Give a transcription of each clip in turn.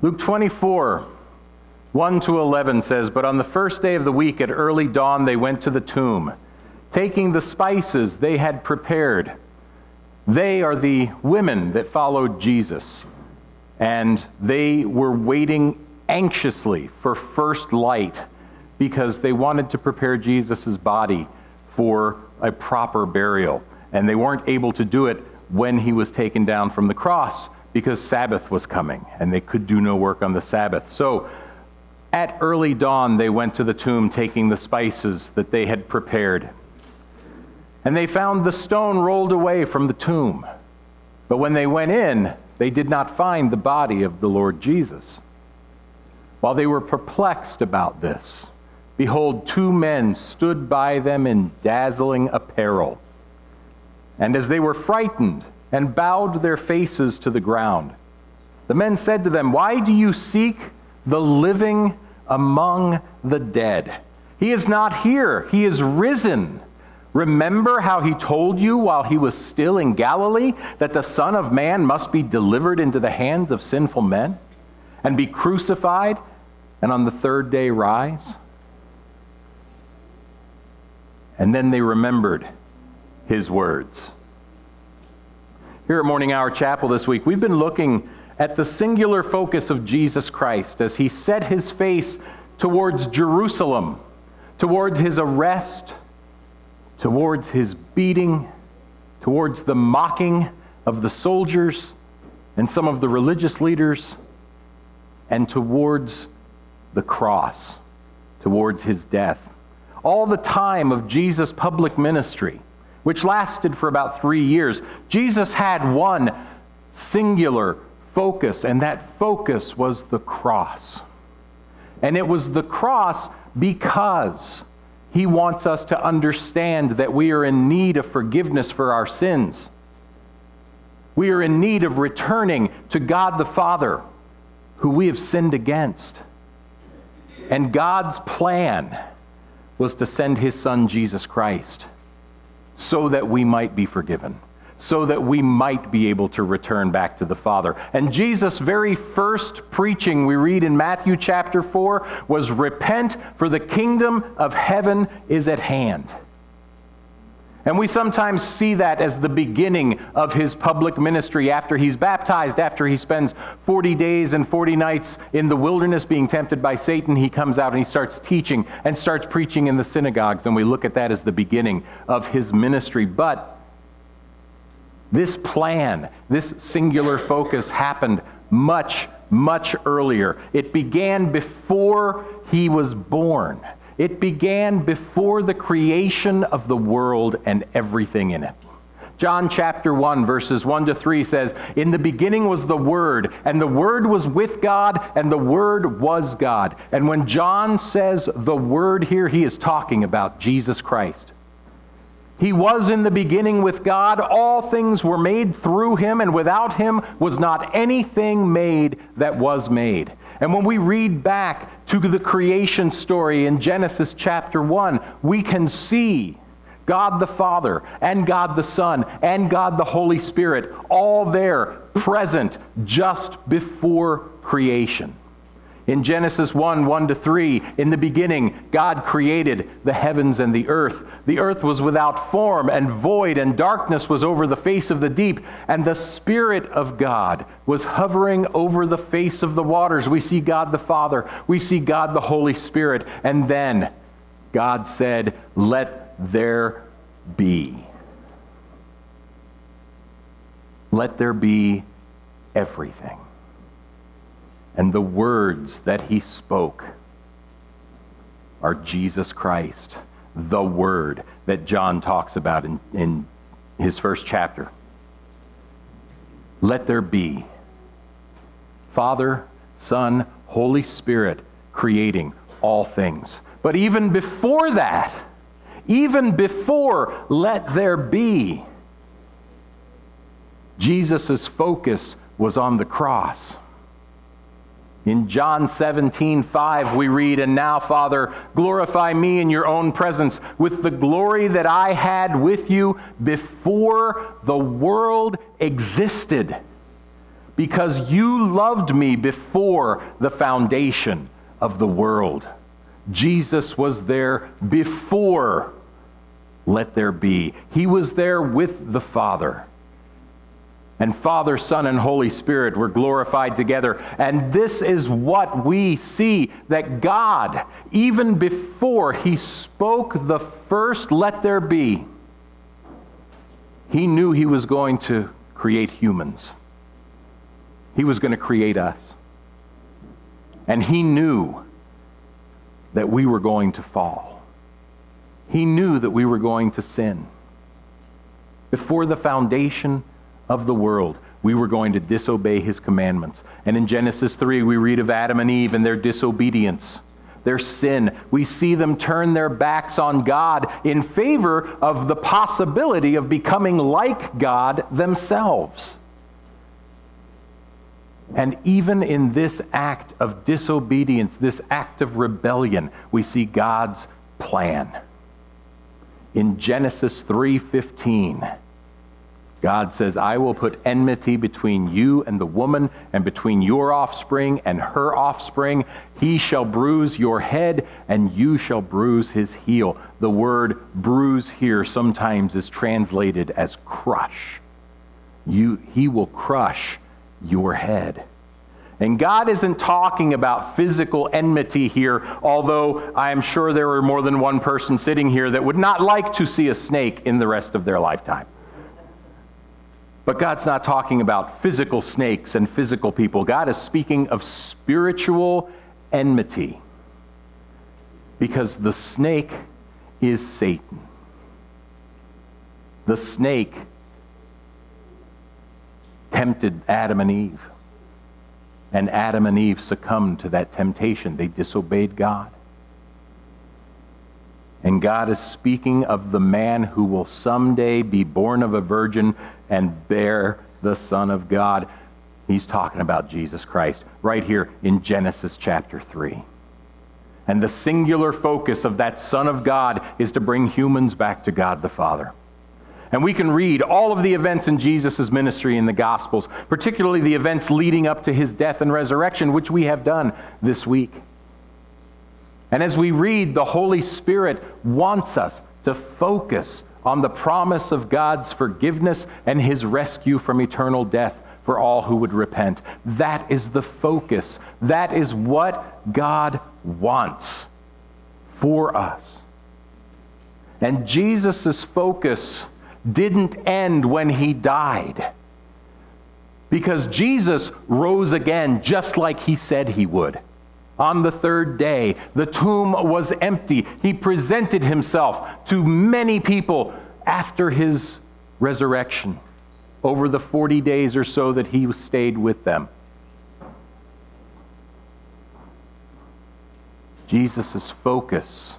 Luke 24, 1 to 11 says, But on the first day of the week at early dawn they went to the tomb, taking the spices they had prepared. They are the women that followed Jesus, and they were waiting anxiously for first light because they wanted to prepare Jesus' body for a proper burial. And they weren't able to do it when he was taken down from the cross because Sabbath was coming and they could do no work on the Sabbath. So at early dawn, they went to the tomb taking the spices that they had prepared. And they found the stone rolled away from the tomb. But when they went in, they did not find the body of the Lord Jesus. While they were perplexed about this, behold, two men stood by them in dazzling apparel. And as they were frightened and bowed their faces to the ground, the men said to them, Why do you seek the living among the dead? He is not here, he is risen. Remember how he told you while he was still in Galilee that the Son of Man must be delivered into the hands of sinful men and be crucified and on the third day rise? And then they remembered his words. Here at Morning Hour Chapel this week, we've been looking at the singular focus of Jesus Christ as he set his face towards Jerusalem, towards his arrest, towards his beating, towards the mocking of the soldiers and some of the religious leaders, and towards the cross, towards his death. All the time of Jesus' public ministry, which lasted for about three years, Jesus had one singular focus, and that focus was the cross. And it was the cross because he wants us to understand that we are in need of forgiveness for our sins. We are in need of returning to God the Father, who we have sinned against. And God's plan was to send his Son, Jesus Christ, so that we might be forgiven so that we might be able to return back to the Father. And Jesus' very first preaching, we read in Matthew chapter 4, was repent, for the kingdom of heaven is at hand. And we sometimes see that as the beginning of his public ministry after he's baptized, after he spends 40 days and 40 nights in the wilderness being tempted by Satan. He comes out and he starts teaching and starts preaching in the synagogues. And we look at that as the beginning of his ministry. But this plan, this singular focus happened much, much earlier. It began before he was born. It began before the creation of the world and everything in it. John chapter 1, verses 1 to 3 says, In the beginning was the Word, and the Word was with God, and the Word was God. And when John says the Word here, he is talking about Jesus Christ. He was in the beginning with God. All things were made through him, and without him was not anything made that was made. And when we read back to the creation story in Genesis chapter 1, we can see God the Father and God the Son and God the Holy Spirit all there present just before creation. In Genesis 1 1 to 3, in the beginning, God created the heavens and the earth. The earth was without form and void, and darkness was over the face of the deep, and the Spirit of God was hovering over the face of the waters. We see God the Father, we see God the Holy Spirit, and then God said, Let there be. Let there be everything and the words that he spoke are Jesus Christ, the Word that John talks about in, in his first chapter. Let there be Father, Son, Holy Spirit creating all things. But even before that, even before let there be, Jesus' focus was on the cross. In John 17, 5, we read, And now, Father, glorify me in your own presence with the glory that I had with you before the world existed. because you loved me before the foundation of the world. Jesus was there before let there be. He was there with the Father. And Father, Son, and Holy Spirit were glorified together. And this is what we see that God, even before He spoke the first, let there be, He knew He was going to create humans. He was going to create us. And He knew that we were going to fall. He knew that we were going to sin. Before the foundation of the world, we were going to disobey his commandments. And in Genesis 3, we read of Adam and Eve and their disobedience, their sin. We see them turn their backs on God in favor of the possibility of becoming like God themselves. And even in this act of disobedience, this act of rebellion, we see God's plan. In Genesis 3:15, God says, I will put enmity between you and the woman, and between your offspring and her offspring. He shall bruise your head, and you shall bruise his heel. The word bruise here sometimes is translated as crush. You, he will crush your head. And God isn't talking about physical enmity here, although I am sure there are more than one person sitting here that would not like to see a snake in the rest of their lifetime. But God's not talking about physical snakes and physical people. God is speaking of spiritual enmity. Because the snake is Satan. The snake tempted Adam and Eve. And Adam and Eve succumbed to that temptation. They disobeyed God. And God is speaking of the man who will someday be born of a virgin and bear the Son of God. He's talking about Jesus Christ right here in Genesis chapter 3. And the singular focus of that Son of God is to bring humans back to God the Father. And we can read all of the events in Jesus' ministry in the Gospels, particularly the events leading up to his death and resurrection, which we have done this week. And as we read, the Holy Spirit wants us to focus on the promise of God's forgiveness and his rescue from eternal death for all who would repent. That is the focus. That is what God wants for us. And Jesus' focus didn't end when he died. Because Jesus rose again just like he said he would. On the third day, the tomb was empty. He presented himself to many people after his resurrection over the 40 days or so that he stayed with them. Jesus' focus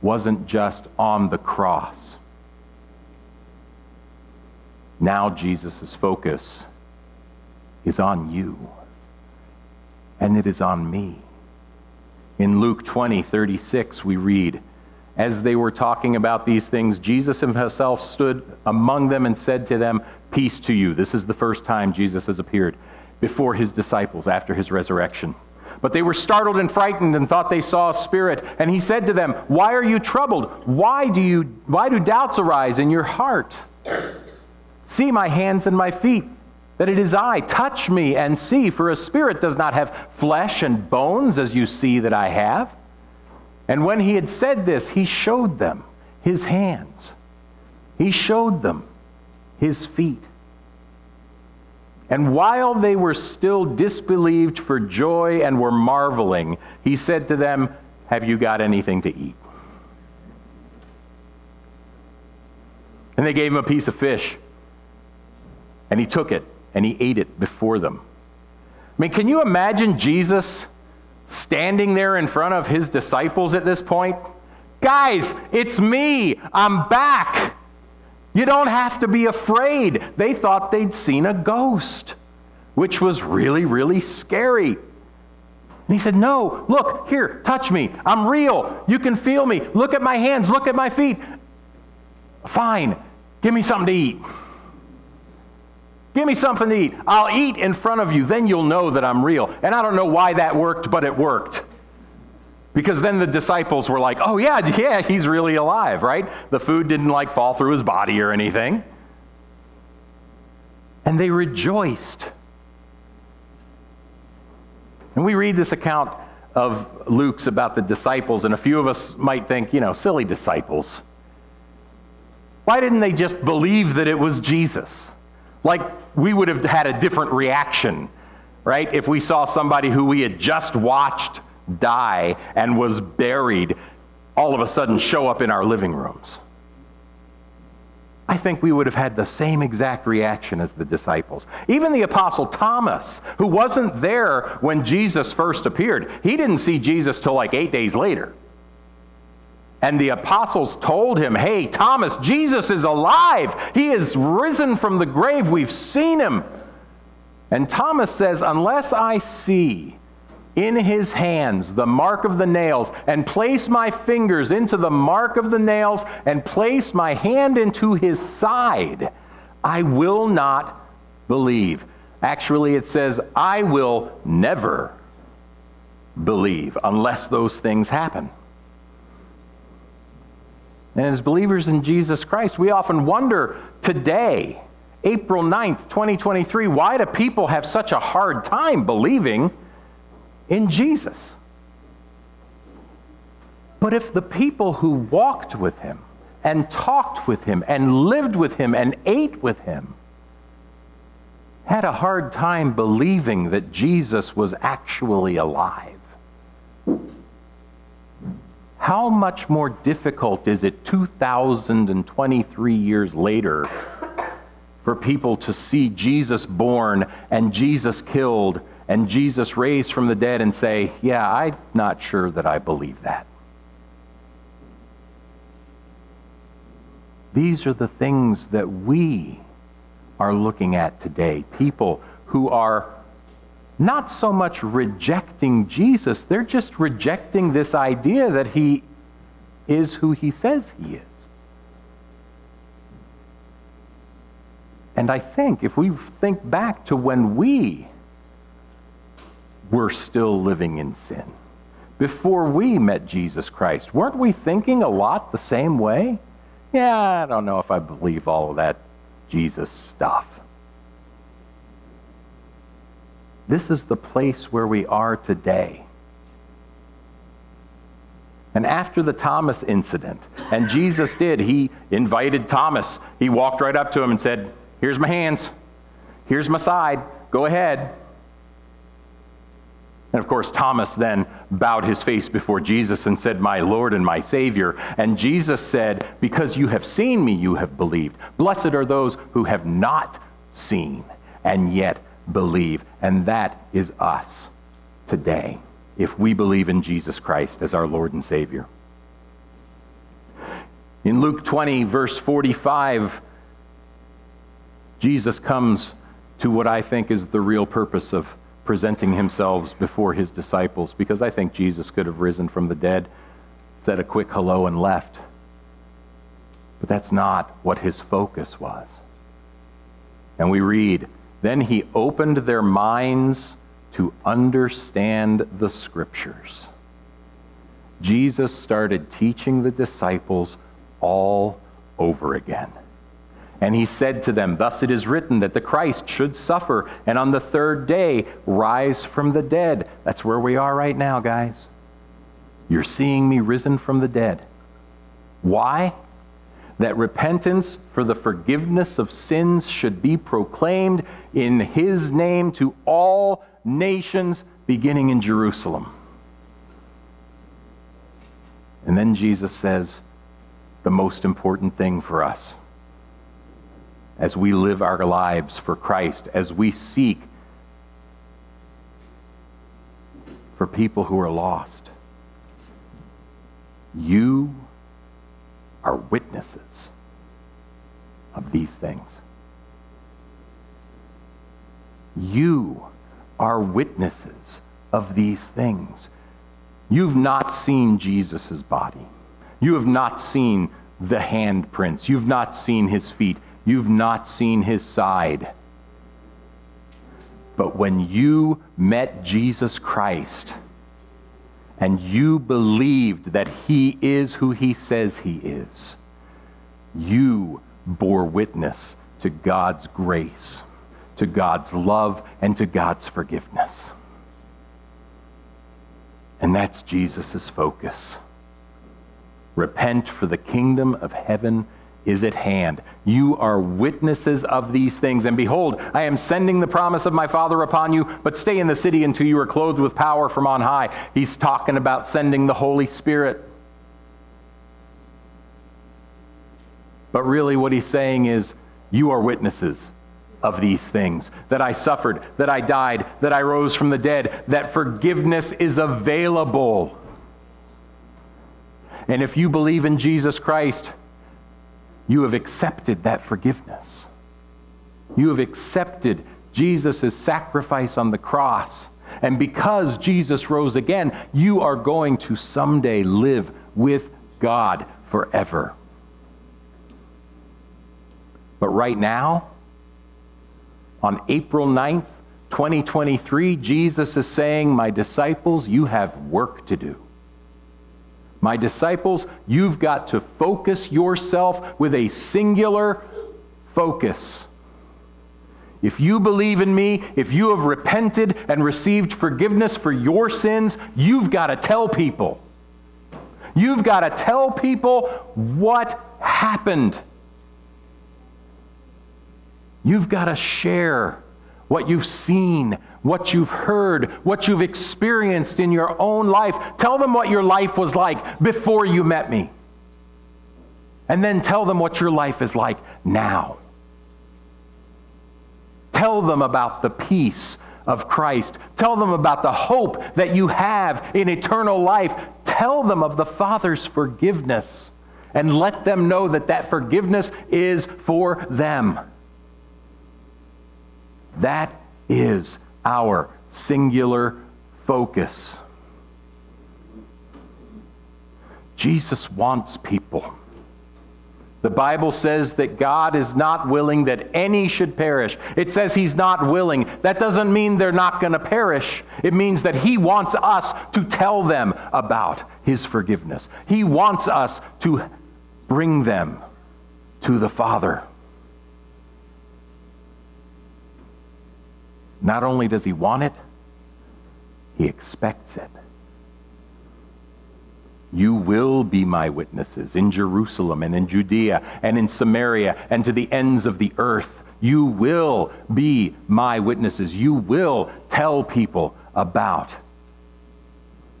wasn't just on the cross. Now Jesus' focus is on you, and it is on me. In Luke 20, 36, we read, As they were talking about these things, Jesus himself stood among them and said to them, Peace to you. This is the first time Jesus has appeared before his disciples after his resurrection. But they were startled and frightened and thought they saw a spirit. And he said to them, Why are you troubled? Why do, you, why do doubts arise in your heart? See my hands and my feet, that it is I. Touch me and see, for a spirit does not have flesh and bones as you see that I have. And when he had said this, he showed them his hands, he showed them his feet. And while they were still disbelieved for joy and were marveling, he said to them, Have you got anything to eat? And they gave him a piece of fish. And he took it and he ate it before them. I mean, can you imagine Jesus standing there in front of his disciples at this point? Guys, it's me. I'm back. You don't have to be afraid. They thought they'd seen a ghost, which was really, really scary. And he said, No, look, here, touch me. I'm real. You can feel me. Look at my hands. Look at my feet. Fine. Give me something to eat. Give me something to eat. I'll eat in front of you. Then you'll know that I'm real. And I don't know why that worked, but it worked. Because then the disciples were like, oh, yeah, yeah, he's really alive, right? The food didn't like fall through his body or anything. And they rejoiced. And we read this account of Luke's about the disciples, and a few of us might think, you know, silly disciples. Why didn't they just believe that it was Jesus? Like we would have had a different reaction, right? If we saw somebody who we had just watched die and was buried all of a sudden show up in our living rooms. I think we would have had the same exact reaction as the disciples. Even the apostle Thomas, who wasn't there when Jesus first appeared, he didn't see Jesus till like eight days later. And the apostles told him, Hey, Thomas, Jesus is alive. He is risen from the grave. We've seen him. And Thomas says, Unless I see in his hands the mark of the nails, and place my fingers into the mark of the nails, and place my hand into his side, I will not believe. Actually, it says, I will never believe unless those things happen. And as believers in Jesus Christ, we often wonder today, April 9th, 2023, why do people have such a hard time believing? in Jesus. But if the people who walked with him and talked with him and lived with him and ate with him had a hard time believing that Jesus was actually alive, how much more difficult is it 2,023 years later for people to see Jesus born and Jesus killed and Jesus raised from the dead and say, Yeah, I'm not sure that I believe that. These are the things that we are looking at today. People who are not so much rejecting Jesus, they're just rejecting this idea that he is who he says he is. And I think if we think back to when we were still living in sin. Before we met Jesus Christ, weren't we thinking a lot the same way? Yeah, I don't know if I believe all of that Jesus stuff. This is the place where we are today. And after the Thomas incident, and Jesus did, he invited Thomas. He walked right up to him and said, Here's my hands, here's my side, go ahead. And of course, Thomas then bowed his face before Jesus and said, My Lord and my Savior. And Jesus said, Because you have seen me, you have believed. Blessed are those who have not seen and yet believe. And that is us today, if we believe in Jesus Christ as our Lord and Savior. In Luke 20, verse 45, Jesus comes to what I think is the real purpose of presenting himself before his disciples because I think Jesus could have risen from the dead, said a quick hello, and left. But that's not what his focus was. And we read, Then he opened their minds to understand the scriptures. Jesus started teaching the disciples all over again. And he said to them, Thus it is written that the Christ should suffer and on the third day rise from the dead. That's where we are right now, guys. You're seeing me risen from the dead. Why? That repentance for the forgiveness of sins should be proclaimed in his name to all nations, beginning in Jerusalem. And then Jesus says, the most important thing for us as we live our lives for Christ, as we seek for people who are lost. You are witnesses of these things. You are witnesses of these things. You've not seen Jesus' body. You have not seen the handprints. You've not seen his feet. You've not seen his side. But when you met Jesus Christ and you believed that he is who he says he is, you bore witness to God's grace, to God's love, and to God's forgiveness. And that's Jesus' focus. Repent, for the kingdom of heaven is at hand. You are witnesses of these things. And behold, I am sending the promise of my Father upon you, but stay in the city until you are clothed with power from on high. He's talking about sending the Holy Spirit. But really, what he's saying is, you are witnesses of these things that I suffered, that I died, that I rose from the dead, that forgiveness is available. And if you believe in Jesus Christ, you have accepted that forgiveness. You have accepted Jesus' sacrifice on the cross. And because Jesus rose again, you are going to someday live with God forever. But right now, on April 9th, 2023, Jesus is saying, My disciples, you have work to do. My disciples, you've got to focus yourself with a singular focus. If you believe in me, if you have repented and received forgiveness for your sins, you've got to tell people. You've got to tell people what happened. You've got to share what you've seen, what you've heard, what you've experienced in your own life. Tell them what your life was like before you met me. And then tell them what your life is like now. Tell them about the peace of Christ. Tell them about the hope that you have in eternal life. Tell them of the Father's forgiveness and let them know that that forgiveness is for them. That is our singular focus. Jesus wants people. The Bible says that God is not willing that any should perish. It says He's not willing. That doesn't mean they're not going to perish. It means that He wants us to tell them about His forgiveness. He wants us to bring them to the Father. Not only does he want it, he expects it. You will be my witnesses in Jerusalem and in Judea and in Samaria and to the ends of the earth. You will be my witnesses. You will tell people about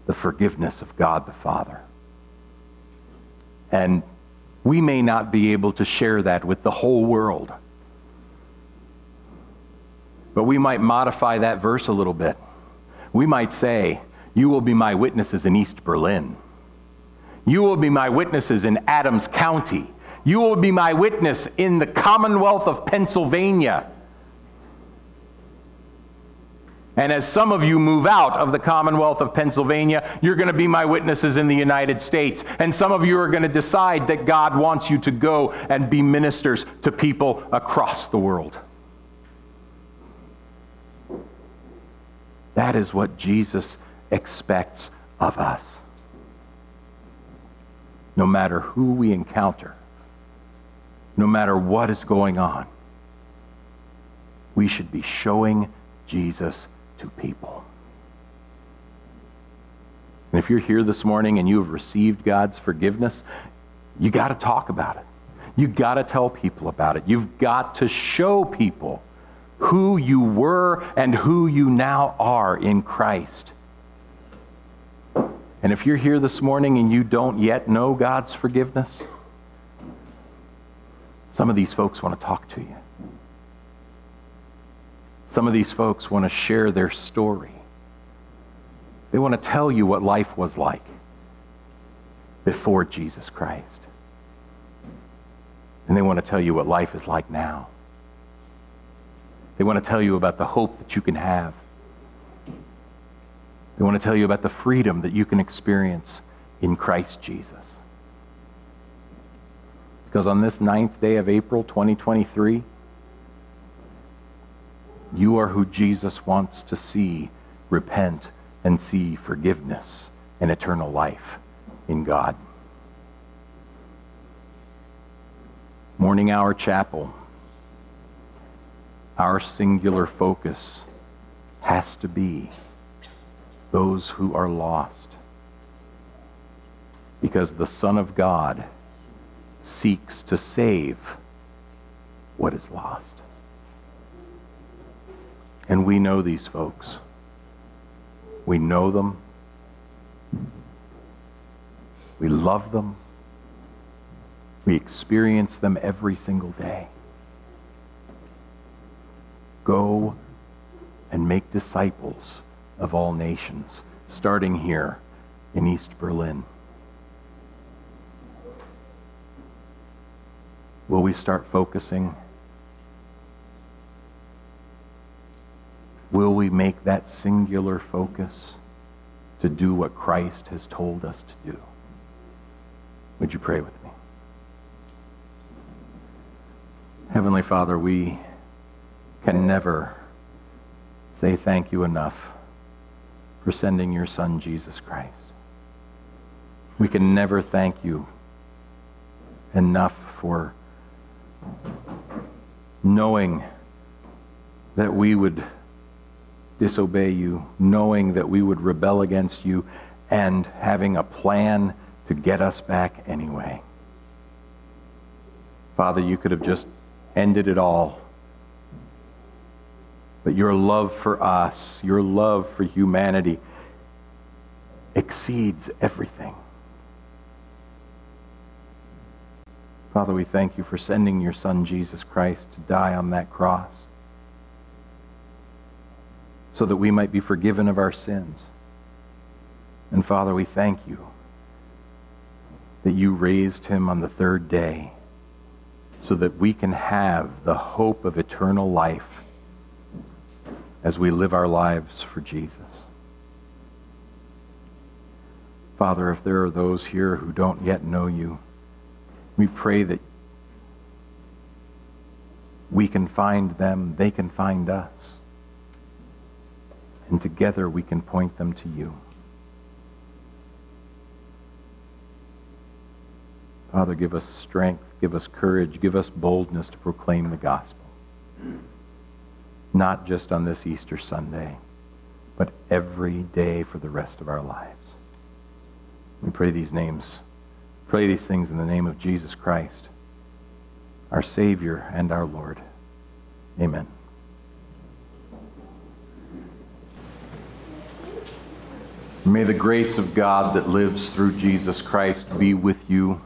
the forgiveness of God the Father. And we may not be able to share that with the whole world. But we might modify that verse a little bit. We might say, You will be my witnesses in East Berlin. You will be my witnesses in Adams County. You will be my witness in the Commonwealth of Pennsylvania. And as some of you move out of the Commonwealth of Pennsylvania, you're going to be my witnesses in the United States. And some of you are going to decide that God wants you to go and be ministers to people across the world. That is what Jesus expects of us. No matter who we encounter, no matter what is going on, we should be showing Jesus to people. And if you're here this morning and you have received God's forgiveness, you got to talk about it. You got to tell people about it. You've got to show people who you were and who you now are in Christ. And if you're here this morning and you don't yet know God's forgiveness, some of these folks want to talk to you. Some of these folks want to share their story. They want to tell you what life was like before Jesus Christ. And they want to tell you what life is like now. They want to tell you about the hope that you can have. They want to tell you about the freedom that you can experience in Christ Jesus. Because on this ninth day of April 2023, You are who Jesus wants to see repent and see forgiveness and eternal life in God. Morning Hour Chapel, our singular focus has to be those who are lost. Because the Son of God seeks to save what is lost. And we know these folks. We know them. We love them. We experience them every single day. Go and make disciples of all nations, starting here in East Berlin. Will we start focusing? Will we make that singular focus to do what Christ has told us to do? Would you pray with me? Heavenly Father, we can never say thank you enough for sending your Son, Jesus Christ. We can never thank you enough for knowing that we would disobey you, knowing that we would rebel against you, and having a plan to get us back anyway. Father, you could have just ended it all. But your love for us, your love for humanity, exceeds everything. Father, we thank you for sending your Son, Jesus Christ, to die on that cross so that we might be forgiven of our sins. And Father, we thank you that you raised him on the third day so that we can have the hope of eternal life as we live our lives for Jesus. Father, if there are those here who don't yet know you, we pray that we can find them, they can find us, and together we can point them to you. Father, give us strength, give us courage, give us boldness to proclaim the gospel. Not just on this Easter Sunday, but every day for the rest of our lives. We pray these names Pray these things in the name of Jesus Christ, our Savior and our Lord. Amen. May the grace of God that lives through Jesus Christ be with you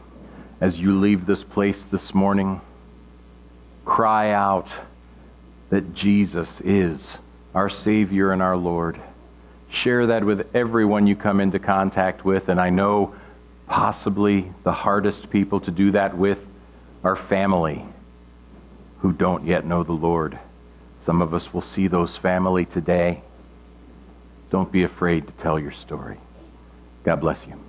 as you leave this place this morning. Cry out that Jesus is our Savior and our Lord. Share that with everyone you come into contact with, and I know Possibly the hardest people to do that with are family who don't yet know the Lord. Some of us will see those family today. Don't be afraid to tell your story. God bless you.